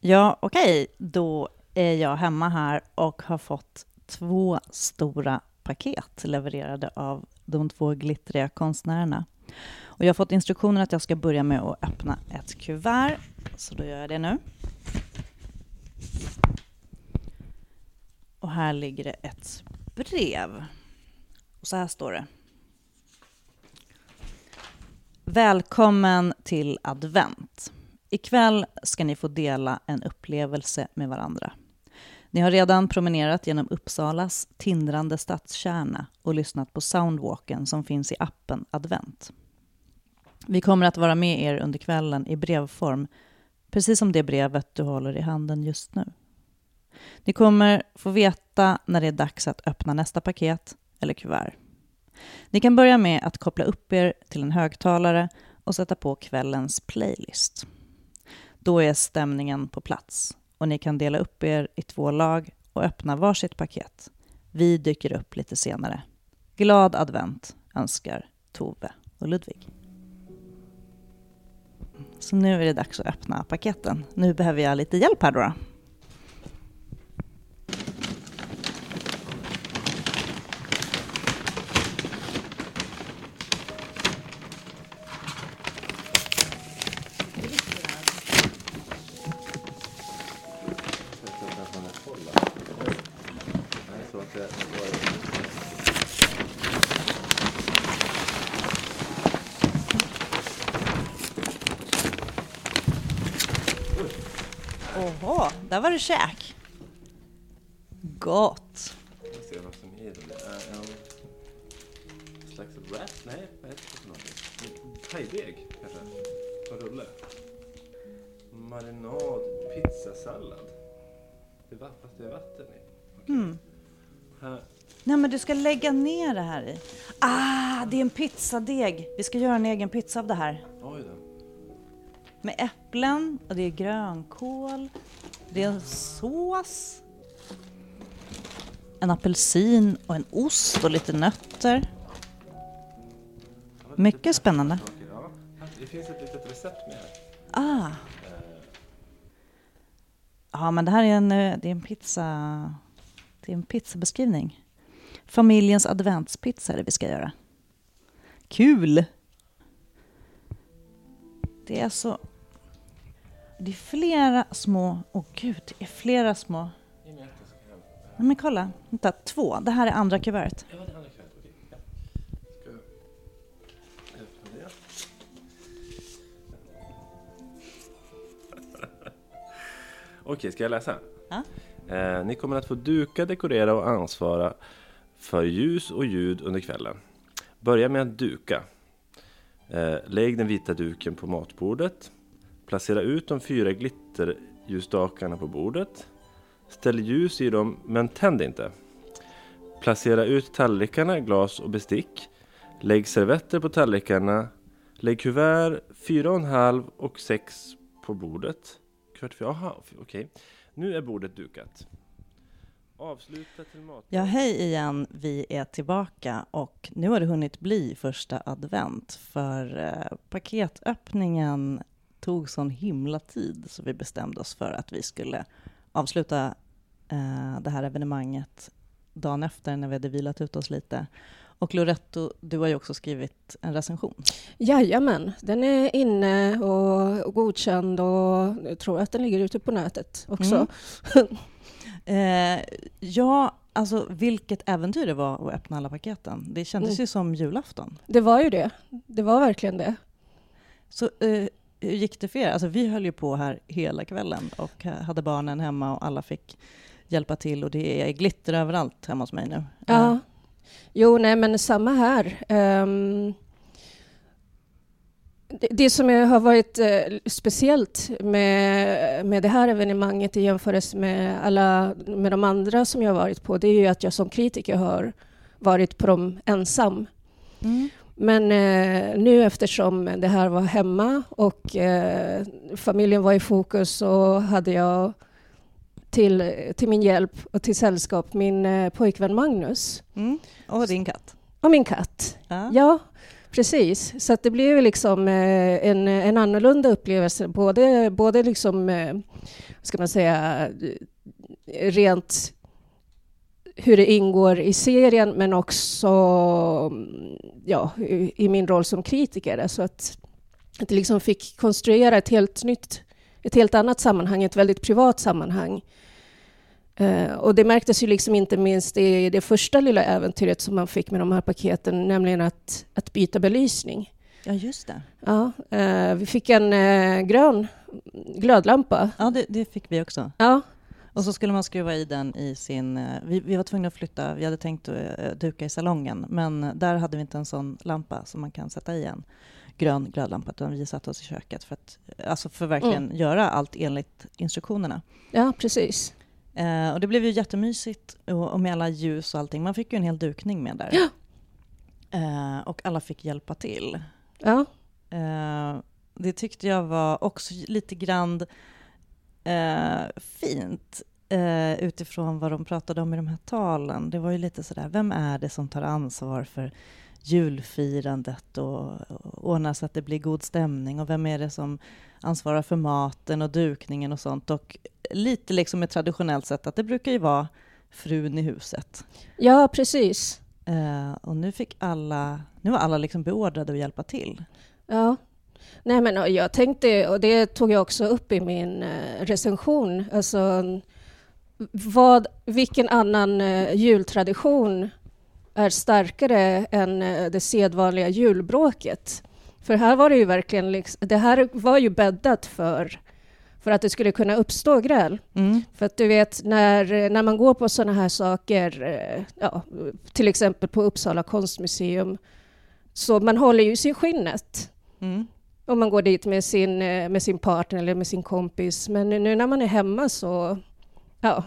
Ja, okej. Då är jag hemma här och har fått två stora paket levererade av de två glittriga konstnärerna. Och jag har fått instruktioner att jag ska börja med att öppna ett kuvert, så då gör jag det nu. Och här ligger det ett brev. Och så här står det. Välkommen till advent. Ikväll ska ni få dela en upplevelse med varandra. Ni har redan promenerat genom Uppsalas tindrande stadskärna och lyssnat på soundwalken som finns i appen Advent. Vi kommer att vara med er under kvällen i brevform, precis som det brevet du håller i handen just nu. Ni kommer få veta när det är dags att öppna nästa paket eller kuvert. Ni kan börja med att koppla upp er till en högtalare och sätta på kvällens playlist. Då är stämningen på plats och ni kan dela upp er i två lag och öppna varsitt paket. Vi dyker upp lite senare. Glad advent önskar Tove och Ludvig. Så nu är det dags att öppna paketen. Nu behöver jag lite hjälp här då. Där var det käk. Gott. Jag ska se vad som är. Det är en slags wrap. Nej, vad heter det för någonting? Thaideg kanske? På rulle. Marinad, pizzasallad. Det är, va- fast det är vatten i. Okej. Mm. Här. Nej men du ska lägga ner det här i. Ah, det är en pizzadeg. Vi ska göra en egen pizza av det här. Oj då. Med äpplen och det är grönkål. Det är en sås. En apelsin och en ost och lite nötter. Mycket spännande. Det finns ett litet recept med. Ah, ja men det här är en, eh, det är en pizza. Det är en pizzabeskrivning. Familjens adventspizza är det vi ska göra. Kul! Det är så... Det är flera små... Åh gud, det är flera små... Nej men kolla, vänta, två. Det här är andra kuvertet. Ja, det andra kväll. Okej. Ja. Ska jag öppna det? <laughs> Okej, ska jag läsa? Ja. Eh, ni kommer att få duka, dekorera och ansvara för ljus och ljud under kvällen. Börja med att duka. Eh, lägg den vita duken på matbordet. Placera ut de fyra glitterljusstakarna på bordet. Ställ ljus i dem, men tänd inte. Placera ut tallrikarna, glas och bestick. Lägg servetter på tallrikarna. Lägg kuvert 4,5 och 6 på bordet. Kvart för, aha, okej. Nu är bordet dukat. Avsluta till mat. Ja, hej igen. Vi är tillbaka och nu har det hunnit bli första advent för eh, paketöppningen tog sån himla tid så vi bestämde oss för att vi skulle avsluta eh, det här evenemanget dagen efter när vi hade vilat ut oss lite. Och Loretto, du har ju också skrivit en recension. Jajamän, den är inne och och godkänd och jag tror att den ligger ute på nätet också. Mm. <laughs> Eh, ja, alltså vilket äventyr det var att öppna alla paketen. Det kändes Mm. ju som julafton. Det var ju det. Det var verkligen det. Så eh, hur gick det för er? Alltså, vi höll ju på här hela kvällen och eh, hade barnen hemma och alla fick hjälpa till och det är glitter överallt hemma hos mig nu. Ja. Eh, Jo, nej, men samma här. Ehm, det, det som har varit eh, speciellt med, med det här evenemanget i jämförelse med alla med de andra som jag har varit på, det är ju att jag som kritiker har varit på dem ensam. Mm. Men eh, nu eftersom det här var hemma och eh, familjen var i fokus så hade jag till, till min hjälp och till sällskap min eh, pojkvän Magnus Mm. Och din katt. och min katt. Ja. Ja, precis. Så det blev liksom eh, en, en annorlunda upplevelse. Både, både liksom, eh, vad ska man säga, rent hur det ingår i serien men också mm, ja, i min roll som kritiker. Så att, att jag liksom fick konstruera ett helt nytt, ett helt annat sammanhang, ett väldigt privat sammanhang. Eh, och det märktes ju liksom inte minst i det första lilla äventyret som man fick med de här paketen, nämligen att, att byta belysning. ja, just det. Ja, eh, vi fick en eh, grön glödlampa. Ja, det, det fick vi också. Ja, Och så skulle man skruva i den i sin... eh, Vi, vi var tvungna att flytta, vi hade tänkt att eh, duka i salongen, men där hade vi inte en sån lampa som man kan sätta i en grön glödlampa, utan vi satte oss i köket för att alltså för verkligen göra allt enligt instruktionerna. ja precis. Eh, och det blev ju jättemysigt och, och med alla ljus och allting. Man fick ju en hel dukning med där. Ja. Eh, och alla fick hjälpa till. Ja, Eh, det tyckte jag var också lite grann eh, fint eh, utifrån vad de pratade om i de här talen. Det var ju lite sådär, vem är det som tar ansvar för julfirandet och, och ordnar så att det blir god stämning och vem är det som ansvarar för maten och dukningen och sånt. Och lite liksom ett traditionellt sätt att det brukar ju vara frun i huset. ja precis. Eh, och nu fick alla, nu var alla liksom beordrade att hjälpa till. Ja. Nej, men jag tänkte, och det tog jag också upp i min eh, recension, alltså vad, vilken annan eh, jultradition är starkare än eh, det sedvanliga julbråket? För här var det ju verkligen, liksom, det här var ju bäddat för, för att det skulle kunna uppstå gräl. Mm. För att du vet, när, när man går på sådana här saker, ja, till exempel på Uppsala konstmuseum, så man håller ju sig i skinnet. Mm. Om man går dit med sin, eh, med sin partner eller med sin kompis. Men nu när man är hemma så, ja,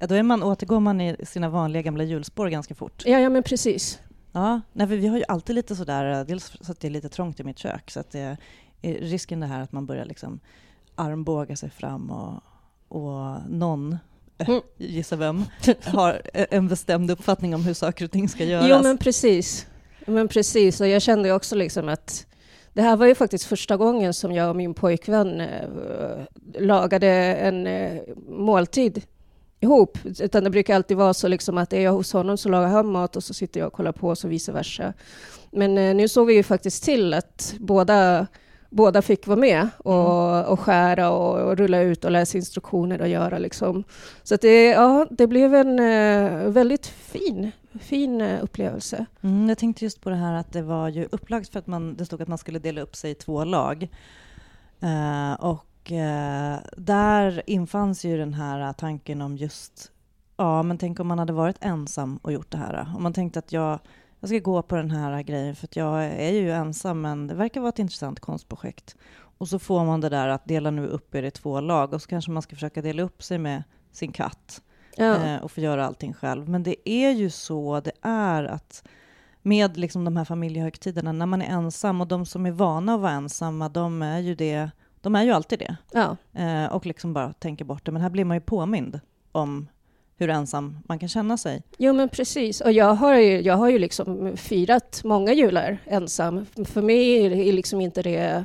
Ja, då är man, återgår man i sina vanliga gamla hjulspår ganska fort. ja, ja men precis. Ja, nej, vi har ju alltid lite sådär, dels så att det är lite trångt i mitt kök, så att det är risken det här att man börjar liksom armbåga sig fram och, och någon, Mm. gissa vem, har en bestämd uppfattning om hur saker och ting ska göras. Jo, men precis. Men precis, och jag kände också liksom att det här var ju faktiskt första gången som jag och min pojkvän eh, lagade en eh, måltid ihop. Utan det brukar alltid vara så liksom att är jag hos honom så lagar han mat och så sitter jag och kollar på och så vice versa. Men eh, nu såg vi ju faktiskt till att båda, båda fick vara med och, och skära och, och rulla ut och läsa instruktioner och göra liksom. Så det, ja, det blev en eh, väldigt fin, fin eh, upplevelse. Mm, jag tänkte just på det här att det var ju upplagt för att man, det stod att man skulle dela upp sig i två lag. Eh, och eh, där infanns ju den här tanken om just, ja men tänk om man hade varit ensam och gjort det här. Om man tänkte att jag, jag ska gå på den här grejen för att jag är ju ensam men det verkar vara ett intressant konstprojekt. Och så får man det där att dela nu upp er i två lag och så kanske man ska försöka dela upp sig med sin katt Ja. eh, och få göra allting själv. Men det är ju så det är att med liksom de här familjehögtiderna, när man är ensam och de som är vana att vara ensamma, de är ju det, de är ju alltid det. Ja. Eh, och liksom bara tänker bort det. Men här blir man ju påmind om hur ensam man kan känna sig. Jo, men precis. Och jag har ju, jag har ju liksom firat många jular ensam. För mig är liksom inte det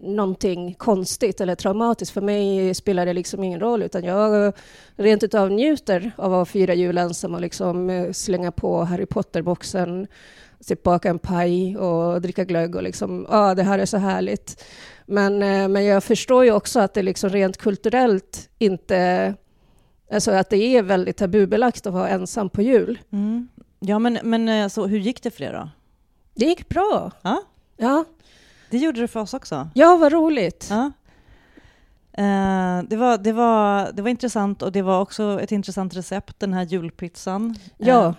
någonting konstigt eller traumatiskt. För mig spelar det liksom ingen roll, utan jag rent utav njuter av att fira jul ensam och liksom eh, slänga på Harry Potter-boxen, Typ baka en paj och dricka glögg och liksom, ja, ah, det här är så härligt. Men, eh, men jag förstår ju också att det liksom rent kulturellt inte Alltså att det är väldigt tabubelagt att vara ensam på jul. Mm. Ja, men, men eh, så hur gick det för er då? Det gick bra. Ja, Ja, det gjorde det för oss också. ja vad roligt. Ja. Eh, det, var, det, var, det var intressant och det var också ett intressant recept, den här julpizzan. Ja,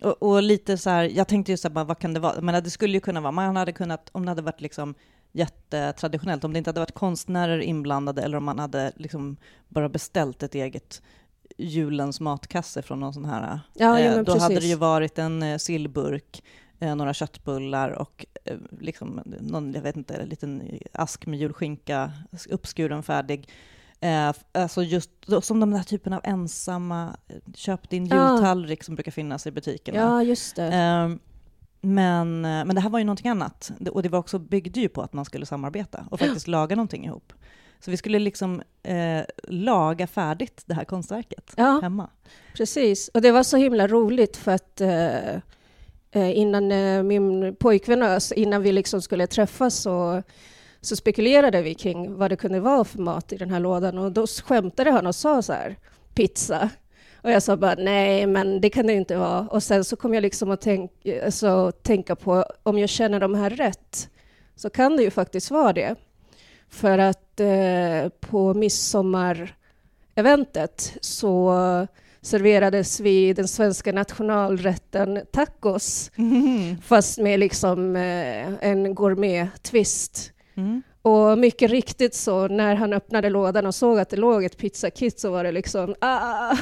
Eh, och, och lite så här, jag tänkte ju så här, vad kan det vara? Men det skulle ju kunna vara, man hade kunnat, om det hade varit liksom jättetraditionellt, om det inte hade varit konstnärer inblandade eller om man hade liksom bara beställt ett eget julens matkasse från någon sån här, ja, eh, ja då precis. hade det ju varit en eh, sillburk, eh, några köttbullar och eh, liksom någon, jag vet inte, en liten ask med julskinka uppskuren färdig. Eh, alltså just som de där typen av ensamma, eh, köp din Ja. jultallrik som brukar finnas i butikerna. Ja, just det. Men, eh, men det här var ju någonting annat. Och det var också, byggde ju på att man skulle samarbeta och faktiskt laga någonting ihop. Så vi skulle liksom eh, laga färdigt det här konstverket Ja, hemma. precis. Och det var så himla roligt för att eh, eh, innan eh, min pojkvän och jag, innan vi liksom skulle träffas så, så spekulerade vi kring vad det kunde vara för mat i den här lådan och då skämtade han och sa så här, pizza. Och jag sa bara nej, men det kan det inte vara. Och sen så kom jag liksom att tänk, alltså, tänka på om jag känner de här rätt så kan det ju faktiskt vara det. För att eh, på midsommareventet så serverades vi den svenska nationalrätten tacos fast med liksom eh, en gourmet-twist. Mm. Och mycket riktigt så när han öppnade lådan och såg att det låg ett pizzakit så var det liksom ah!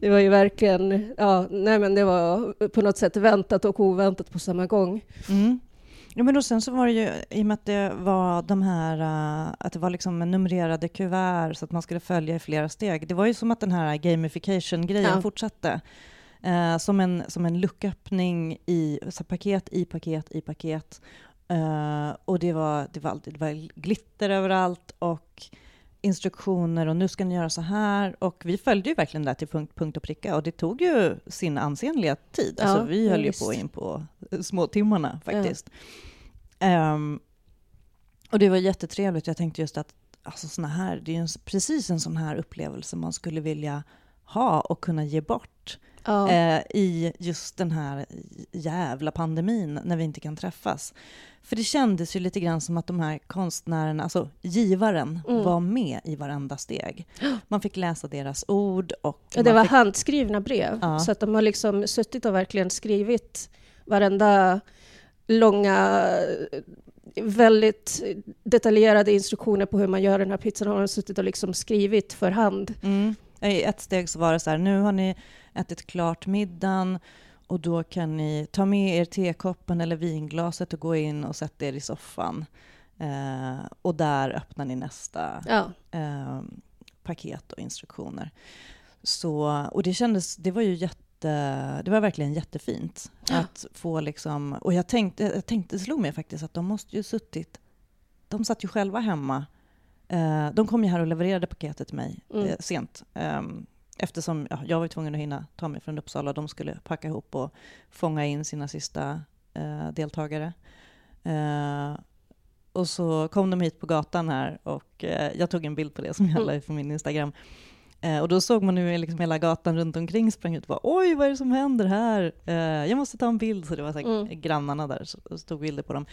Det var ju verkligen, ja, nej men det var på något sätt väntat och oväntat på samma gång. Mm. Ja, men och sen så var det ju, i och med att det var de här, eh, att det var liksom numrerade kuvert så att man skulle följa i flera steg. Det var ju som att den här gamification-grejen Ja. fortsatte. Eh, som, en, som en lucköppning i paket i paket i paket. Eh, och det var, det, var det var glitter överallt och instruktioner och nu ska ni göra så här. Och vi följde ju verkligen det till punkt, punkt och pricka och det tog ju sin ansenliga tid. Ja, alltså, vi ja, höll ju visst. på in på småtimmarna faktiskt. Ehm, och det var jättetrevligt. Jag tänkte just att alltså såna här, det är ju en, precis en sån här upplevelse man skulle vilja ha och kunna ge bort Ja. eh, i just den här jävla pandemin när vi inte kan träffas. För det kändes ju lite grann som att de här konstnärerna, alltså givaren, Mm. var med i varenda steg. Man fick läsa deras ord och... Och det var fick, handskrivna brev, Ja. så att de har liksom suttit och verkligen skrivit varenda långa, väldigt detaljerade instruktioner på hur man gör den här pizzan har de suttit och liksom skrivit för hand. mm, I ett steg så var det så här, nu har ni ätit klart middagen och då kan ni ta med er tekoppen eller vinglaset och gå in och sätta er i soffan. Eh, och där öppnar ni nästa Ja, eh, paket och instruktioner. Så, och det kändes, det var ju jätte, det var verkligen jättefint Ja. att få liksom, och jag tänkte, jag tänkte, det slog mig faktiskt att de måste ju suttit, de satt ju själva hemma. Eh, de kom ju här och levererade paketet till mig Mm. eh, sent. Ehm, eftersom ja, jag var tvungen att hinna ta mig från Uppsala. De skulle packa ihop och fånga in sina sista eh, deltagare. Eh, och så kom de hit på gatan här och eh, jag tog en bild på det som jag Mm. la ut på min Instagram. Eh, och då såg man nu liksom hela gatan runt omkring sprang ut och bara oj vad är det som händer här? Eh, jag måste ta en bild. Så det var så här, Mm. grannarna där så, och tog bilder på dem.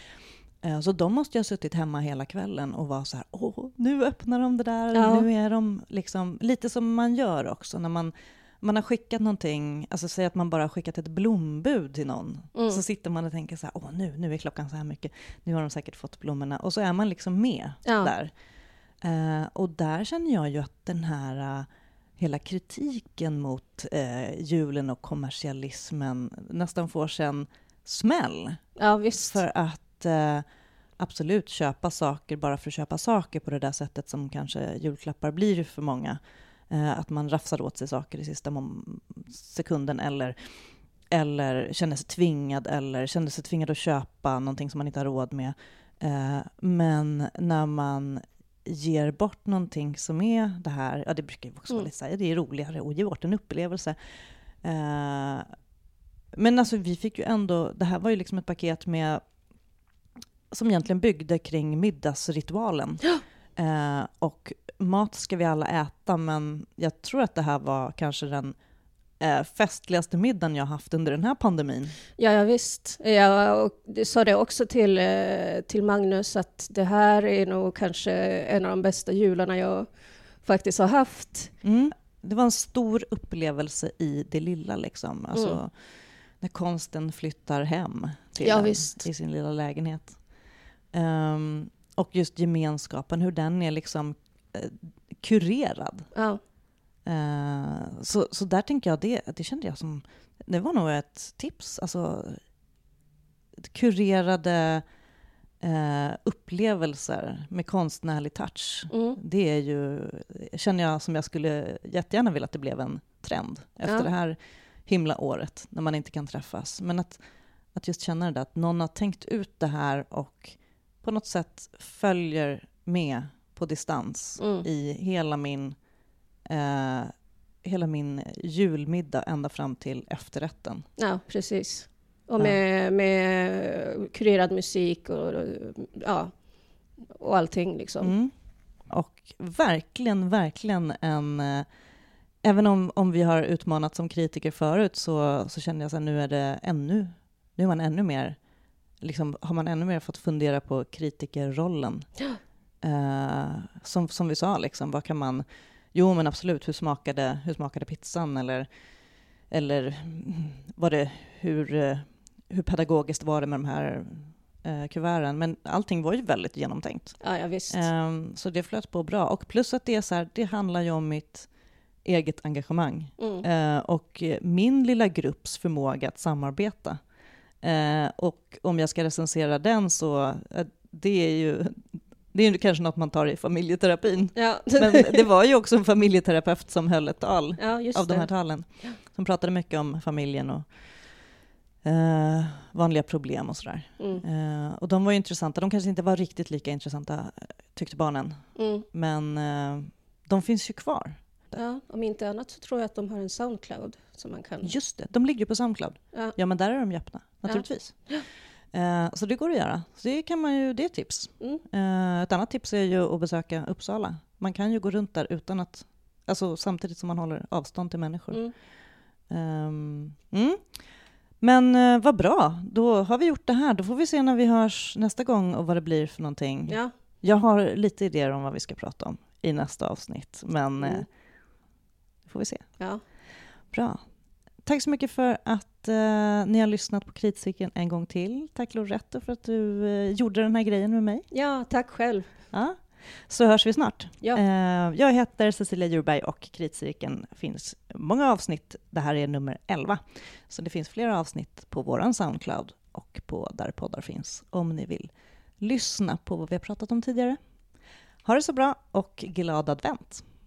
Eh, så de måste ju ha suttit hemma hela kvällen och var så här åh nu öppnar de det där. Ja. Nu är de liksom lite som man gör också när man man har skickat någonting, alltså säg att man bara har skickat ett blombud till någon. Mm. Så sitter man och tänker så här, åh nu, nu är klockan så här mycket, nu har de säkert fått blommorna. Och så är man liksom med Ja. där. Eh, och där känner jag ju att den här, eh, hela kritiken mot eh, julen och kommersialismen nästan får sig en smäll. ja visst. För att absolut köpa saker bara för att köpa saker på det där sättet som kanske julklappar blir för många. Eh, att man rafsar åt sig saker i sista sekunden eller, eller känner sig tvingad eller känner sig tvingad att köpa någonting som man inte har råd med. Eh, men när man ger bort någonting som är det här, ja det brukar ju också vara Mm. lite så här, det är roligare att ge bort en upplevelse. Eh, men alltså vi fick ju ändå, det här var ju liksom ett paket med som egentligen byggde kring middagsritualen. Eh, och mat ska vi alla äta, men jag tror att det här var kanske den eh, festligaste middagen jag haft under den här pandemin. Ja, ja visst. Jag sa det också till, eh, till Magnus att det här är nog kanske en av de bästa jularna jag faktiskt har haft. Mm. Det var en stor upplevelse i det lilla, liksom. Alltså, Mm. när konsten flyttar hem till Ja, en i sin lilla lägenhet. Ehm, och just gemenskapen, hur den är liksom eh, kurerad. Ja, Eh, så, så där tänker jag, det, det kände jag som, det var nog ett tips. Alltså, kurerade eh, upplevelser med konstnärlig touch. mm. Det är ju, känner jag som jag skulle jättegärna vilja att det blev en trend efter Ja. det här himla året när man inte kan träffas. Men att, att just känna det där, att någon har tänkt ut det här och på något sätt följer med på distans Mm. i hela min, eh, hela min julmiddag ända fram till efterrätten. ja precis. Och med, med kurerad musik och, ja, och allting liksom. Mm. Och verkligen, verkligen en... Eh, även om, om vi har utmanat som kritiker förut så, så känner jag att nu är det ännu... Nu är man ännu mer... Liksom, har man ännu mer fått fundera på kritikerrollen. Eh, som, som vi sa, liksom, vad kan man... Jo, men absolut, hur smakade, hur smakade pizzan? Eller, eller var det, hur, eh, hur pedagogiskt var det med de här eh, kuverten? Men allting var ju väldigt genomtänkt. Ja, ja visst. Ehm, så det flöt på bra. Och plus att det är så här, det handlar ju om mitt eget engagemang Mm. och min lilla grupps förmåga att samarbeta. Eh, och om jag ska recensera den så, eh, det är ju det är ju kanske något man tar i familjeterapin. Ja. Men det var ju också en familjeterapeut som höll ett tal ja, av de här det. talen. Som pratade mycket om familjen och eh, vanliga problem och sådär. Mm. Eh, och de var ju intressanta. De kanske inte var riktigt lika intressanta, eh, tyckte barnen. Mm. Men eh, de finns ju kvar. Ja, om inte annat så tror jag att de har en Soundcloud som man kan... Just det, de ligger ju på Soundcloud. Ja. Ja, men där är de ju öppna, naturligtvis. Eh, så det går att göra. Så det, kan man ju, det är ett tips. Mm. Eh, ett annat tips är ju att besöka Uppsala. Man kan ju gå runt där utan att, alltså samtidigt som man håller avstånd till människor. Mm. Ehm, mm. Men eh, vad bra, då har vi gjort det här. Då får vi se när vi hörs nästa gång och vad det blir för någonting. Ja. Jag har lite idéer om vad vi ska prata om i nästa avsnitt, men Mm. Får vi se. ja. Bra. Tack så mycket för att eh, ni har lyssnat på Kritcirkeln en gång till. Tack Loretto för att du eh, gjorde den här grejen med mig. ja, tack själv. Ja. Så hörs vi snart. Ja. Eh, jag heter Cecilia Djurberg och Kritcirkeln finns många avsnitt. Det här är nummer 11. Så det finns flera avsnitt på våran Soundcloud och på där poddar finns om ni vill lyssna på vad vi har pratat om tidigare. Ha det så bra och glad advent!